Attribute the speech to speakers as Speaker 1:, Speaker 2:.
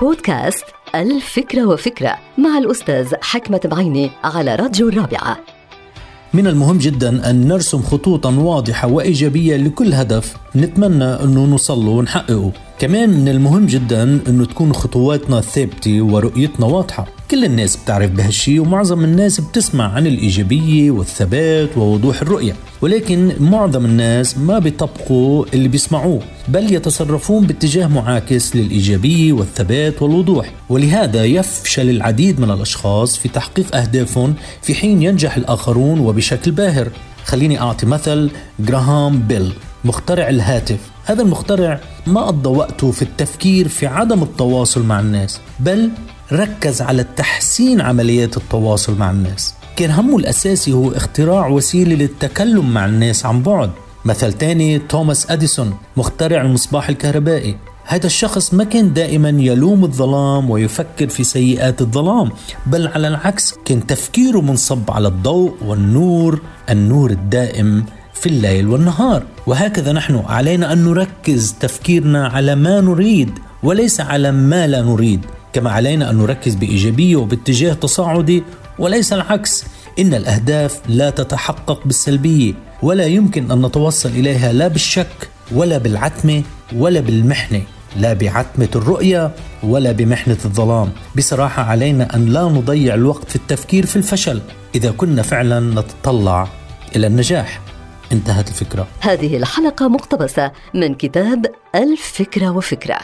Speaker 1: بودكاست الفكرة وفكرة مع الأستاذ حكمة بعيني على راديو الرابعة.
Speaker 2: من المهم جدا أن نرسم خطوطا واضحة وإيجابية لكل هدف. نتمنى أنه نوصل له ونحققه. كمان من المهم جدا أنه تكون خطواتنا ثابتة ورؤيتنا واضحة. كل الناس بتعرف بهالشي ومعظم الناس بتسمع عن الإيجابية والثبات ووضوح الرؤية. ولكن معظم الناس ما بيطبقوا اللي بيسمعوه بل يتصرفون باتجاه معاكس للإيجابية والثبات والوضوح. ولهذا يفشل العديد من الأشخاص في تحقيق أهدافهم في حين ينجح الآخرون وبشكل باهر. خليني أعطي مثل جراهام بيل. مخترع الهاتف. هذا المخترع ما قضى وقته في التفكير في عدم التواصل مع الناس بل ركز على تحسين عمليات التواصل مع الناس. كان همه الأساسي هو اختراع وسيلة للتكلم مع الناس عن بعد. مثل تاني توماس أديسون مخترع المصباح الكهربائي. هذا الشخص ما كان دائما يلوم الظلام ويفكر في سيئات الظلام بل على العكس كان تفكيره منصب على الضوء والنور النور الدائم في الليل والنهار. وهكذا نحن علينا أن نركز تفكيرنا على ما نريد وليس على ما لا نريد. كما علينا أن نركز بإيجابية وباتجاه تصاعدي وليس العكس. إن الأهداف لا تتحقق بالسلبية ولا يمكن أن نتوصل إليها لا بالشك ولا بالعتمة ولا بالمحنة. لا بعتمة الرؤية ولا بمحنة الظلام. بصراحة علينا أن لا نضيع الوقت في التفكير في الفشل. إذا كنا فعلا نتطلع إلى النجاح. انتهت الفكرة.
Speaker 1: هذه الحلقة مقتبسة من كتاب الفكرة وفكرة.